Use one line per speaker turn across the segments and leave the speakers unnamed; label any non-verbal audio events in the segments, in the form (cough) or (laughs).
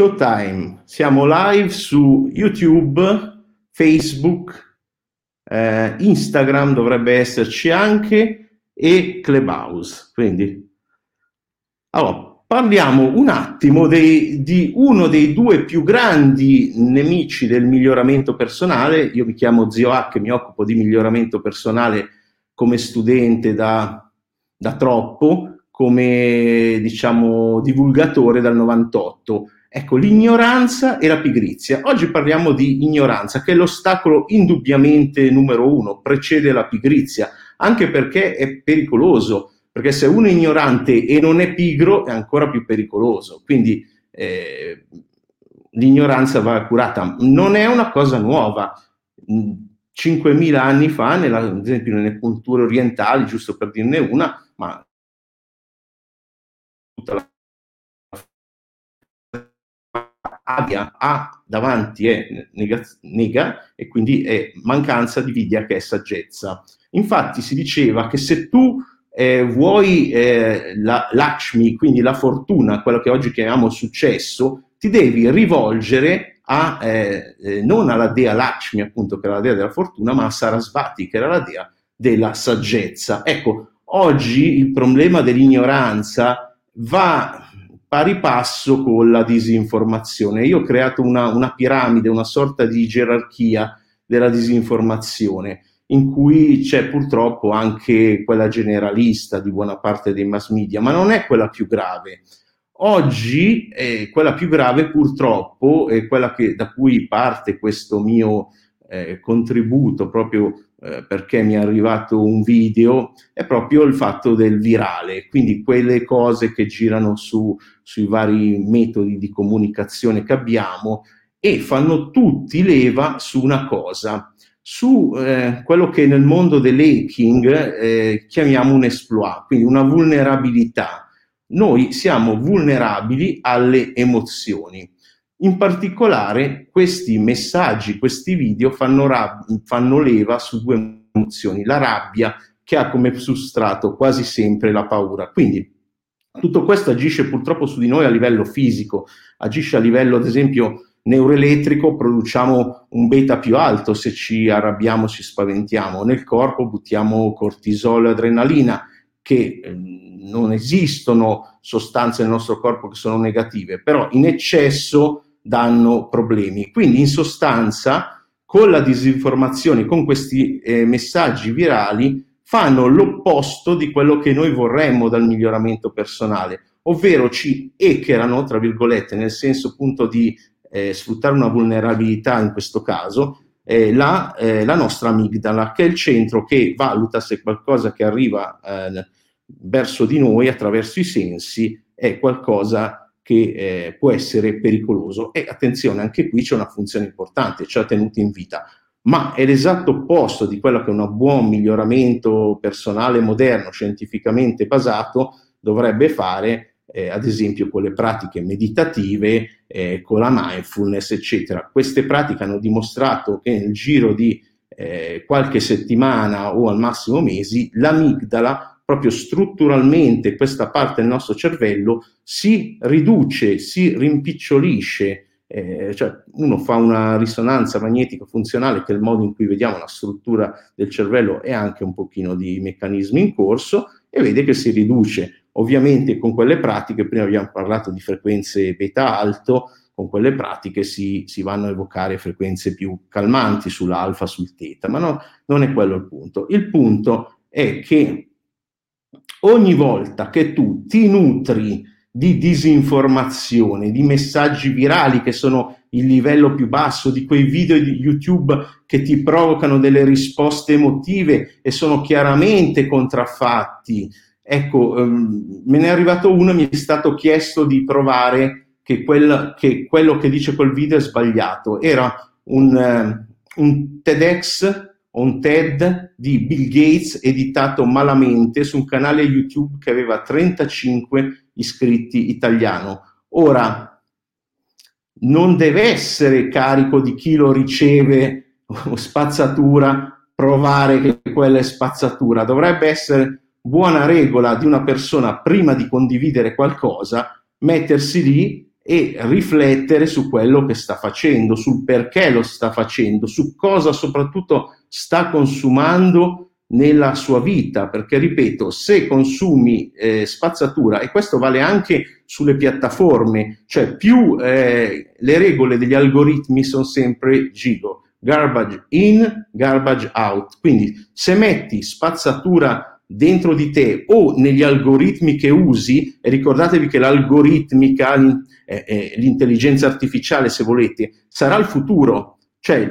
Showtime, siamo live su YouTube, Facebook, eh, Instagram dovrebbe esserci anche e Clubhouse. Quindi, allora, parliamo un attimo dei, di uno dei due più grandi nemici del miglioramento personale. Io mi chiamo Zio H, mi occupo di miglioramento personale come studente da, da troppo, come diciamo divulgatore dal 98 Ecco, l'ignoranza e la pigrizia. Oggi parliamo di ignoranza, che è l'ostacolo indubbiamente numero uno, precede la pigrizia, anche perché è pericoloso, perché se uno è ignorante e non è pigro è ancora più pericoloso. Quindi eh, l'ignoranza va curata. Non è una cosa nuova. 5.000 anni fa, nella, ad esempio nelle culture orientali, giusto per dirne una, ma tutta la abbia A davanti è nega, nega e quindi è mancanza di vidya che è saggezza. Infatti si diceva che se tu eh, vuoi eh, la Lakshmi, quindi la fortuna, quello che oggi chiamiamo successo, ti devi rivolgere a, eh, eh non alla dea Lakshmi, appunto, che era la dea della fortuna, ma a Sarasvati, che era la dea della saggezza. Ecco, oggi il problema dell'ignoranza va pari passo con la disinformazione. Io ho creato una, una piramide, una sorta di gerarchia della disinformazione in cui c'è purtroppo anche quella generalista di buona parte dei mass media, ma non è quella più grave. Oggi eh, quella più grave purtroppo è quella che, da cui parte questo mio eh, contributo proprio eh, perché mi è arrivato un video, è proprio il fatto del virale, quindi quelle cose che girano su, sui vari metodi di comunicazione che abbiamo e fanno tutti leva su una cosa, su eh, quello che nel mondo dell'hacking eh, chiamiamo un exploit, quindi una vulnerabilità. Noi siamo vulnerabili alle emozioni. In particolare questi messaggi, questi video fanno, rab- fanno leva su due emozioni, la rabbia che ha come substrato quasi sempre la paura. Quindi tutto questo agisce purtroppo su di noi a livello fisico, agisce a livello ad esempio neuroelettrico, produciamo un beta più alto se ci arrabbiamo, ci spaventiamo, nel corpo buttiamo cortisolo e adrenalina che eh, non esistono sostanze nel nostro corpo che sono negative, però in eccesso danno problemi. Quindi in sostanza con la disinformazione, con questi eh, messaggi virali, fanno l'opposto di quello che noi vorremmo dal miglioramento personale, ovvero ci hackerano, tra virgolette, nel senso appunto di eh, sfruttare una vulnerabilità in questo caso, eh, la, eh, la, nostra amigdala, che è il centro che valuta se qualcosa che arriva eh, verso di noi attraverso i sensi è qualcosa che eh, può essere pericoloso. E attenzione, anche qui c'è una funzione importante, ci ha tenuti in vita, ma è l'esatto opposto di quello che un buon miglioramento personale moderno, scientificamente basato, dovrebbe fare, eh, ad esempio con le pratiche meditative, eh, con la mindfulness, eccetera. Queste pratiche hanno dimostrato che nel giro di eh, qualche settimana o al massimo mesi l'amigdala proprio strutturalmente questa parte del nostro cervello si riduce, si rimpicciolisce, eh, cioè uno fa una risonanza magnetica funzionale che è il modo in cui vediamo la struttura del cervello e anche un pochino di meccanismi in corso e vede che si riduce. Ovviamente con quelle pratiche, prima abbiamo parlato di frequenze beta alto, con quelle pratiche si, si vanno a evocare frequenze più calmanti sull'alfa, sul teta, ma no, non è quello il punto. Il punto è che ogni volta che tu ti nutri di disinformazione, di messaggi virali che sono il livello più basso, di quei video di YouTube che ti provocano delle risposte emotive e sono chiaramente contraffatti. Ecco, um, me ne è arrivato uno e mi è stato chiesto di provare che, quel, che quello che dice quel video è sbagliato. Era un, uh, un TEDx un TED di Bill Gates editato malamente su un canale YouTube che aveva 35 iscritti italiano. Ora, non deve essere carico di chi lo riceve (laughs) spazzatura provare che quella è spazzatura, dovrebbe essere buona regola di una persona prima di condividere qualcosa, mettersi lì e riflettere su quello che sta facendo, sul perché lo sta facendo, su cosa soprattutto sta consumando nella sua vita, perché ripeto, se consumi eh, spazzatura, e questo vale anche sulle piattaforme, cioè più eh, le regole degli algoritmi sono sempre giro, garbage in, garbage out. Quindi se metti spazzatura dentro di te o negli algoritmi che usi, ricordatevi che l'algoritmica, eh, eh, l'intelligenza artificiale, se volete, sarà il futuro, cioè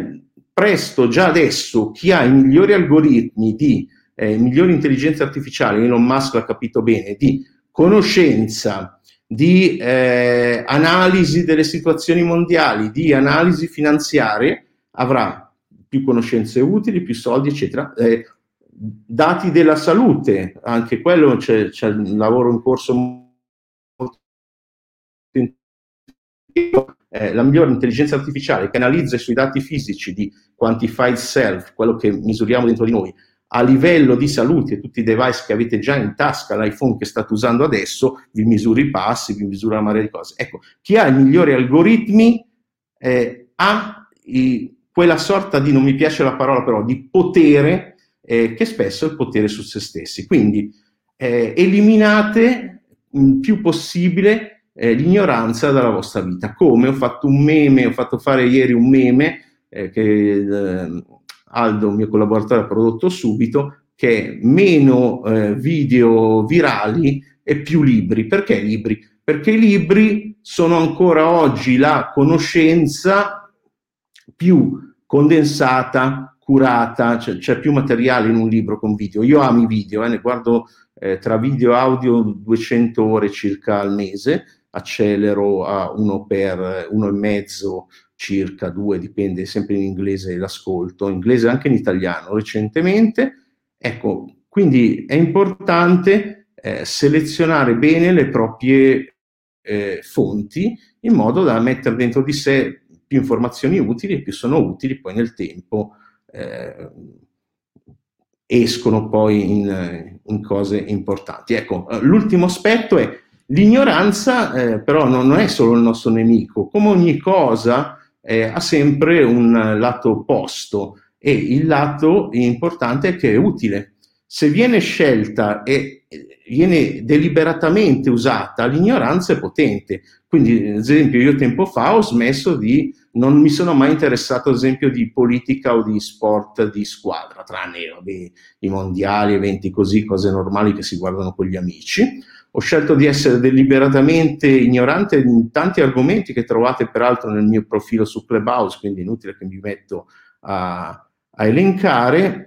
presto, già adesso, chi ha i migliori algoritmi di eh, migliori intelligenze artificiali, Elon Musk l'ha capito bene, di conoscenza, di eh, analisi delle situazioni mondiali, di analisi finanziarie, avrà più conoscenze utili, più soldi, eccetera. Eh, dati della salute, anche quello c'è, c'è un lavoro in corso molto eh, la migliore intelligenza artificiale che analizza sui dati fisici di quantified self, quello che misuriamo dentro di noi, a livello di salute, tutti i device che avete già in tasca, l'iPhone che state usando adesso, vi misura i passi, vi misura una marea di cose. Ecco, chi ha i migliori algoritmi eh, ha i, quella sorta di, non mi piace la parola però, di potere, eh, che spesso è il potere su se stessi. Quindi eh, eliminate il più possibile eh, l'ignoranza dalla vostra vita. Come ho fatto un meme, ho fatto fare ieri un meme eh, che eh, Aldo, mio collaboratore, ha prodotto subito, che meno eh, video virali e più libri. Perché libri? Perché i libri sono ancora oggi la conoscenza più condensata, curata, cioè, c'è più materiale in un libro con video. Io amo i video, eh, ne guardo eh, tra video e audio 200 ore circa al mese, accelero a uno per uno e mezzo circa, due, dipende sempre in inglese l'ascolto, in inglese anche in italiano recentemente. Ecco, quindi è importante eh, selezionare bene le proprie eh, fonti in modo da mettere dentro di sé più informazioni utili e più sono utili poi nel tempo eh, escono poi in, in, cose importanti. Ecco, l'ultimo aspetto è L'ignoranza eh, però non, è solo il nostro nemico, come ogni cosa eh, ha sempre un lato opposto e il lato importante è che è utile. Se viene scelta e viene deliberatamente usata, l'ignoranza è potente. Quindi, ad esempio, io tempo fa ho smesso di, non mi sono mai interessato, ad esempio, di politica o di sport di squadra, tranne vabbè, i mondiali, eventi così, cose normali che si guardano con gli amici ho scelto di essere deliberatamente ignorante in tanti argomenti che trovate peraltro nel mio profilo su Clubhouse, quindi inutile che mi metto a, a elencare.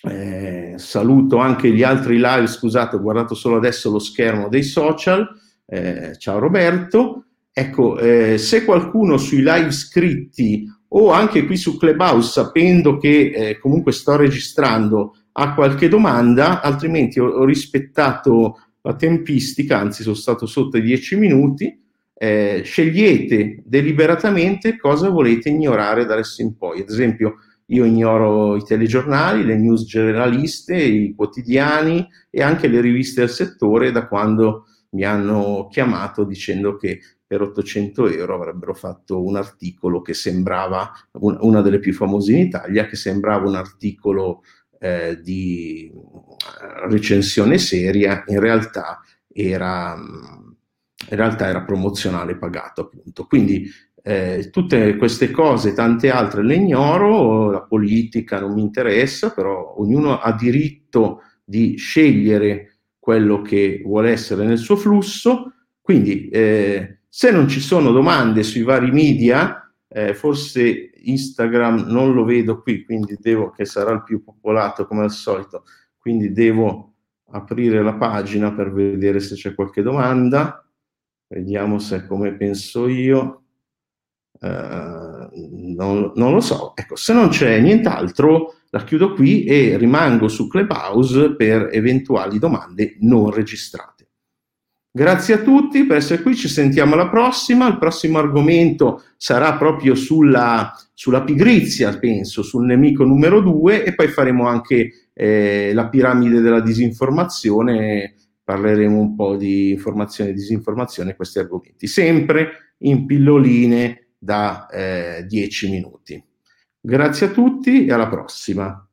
Eh, saluto anche gli altri live, scusate, ho guardato solo adesso lo schermo dei social. Eh, ciao Roberto. Ecco, eh, se qualcuno sui live scritti o anche qui su Clubhouse, sapendo che eh, comunque sto registrando, ha qualche domanda, altrimenti ho, ho rispettato la tempistica, anzi sono stato sotto i 10 minuti, eh, scegliete deliberatamente cosa volete ignorare da adesso in poi. Ad esempio, io ignoro i telegiornali, le news generaliste, i quotidiani e anche le riviste del settore da quando mi hanno chiamato dicendo che per 800 euro avrebbero fatto un articolo che sembrava, una delle più famose in Italia, che sembrava un articolo eh, di recensione seria, in realtà era, in realtà era promozionale pagato appunto. Quindi eh, tutte queste cose, tante altre le ignoro, la politica non mi interessa, però ognuno ha diritto di scegliere quello che vuole essere nel suo flusso, quindi eh, se non ci sono domande sui vari media, eh, forse Instagram non lo vedo qui, quindi devo, che sarà il più popolato come al solito, quindi devo aprire la pagina per vedere se c'è qualche domanda. Vediamo se è come penso io. Uh, non, non, lo so. Ecco, se non c'è nient'altro, la chiudo qui e rimango su Clubhouse per eventuali domande non registrate. Grazie a tutti per essere qui, ci sentiamo alla prossima. Il prossimo argomento sarà proprio sulla, sulla pigrizia, penso, sul nemico numero due e poi faremo anche eh, la piramide della disinformazione parleremo un po' di informazione e disinformazione, questi argomenti, sempre in pilloline da eh, 10 minuti. Grazie a tutti e alla prossima.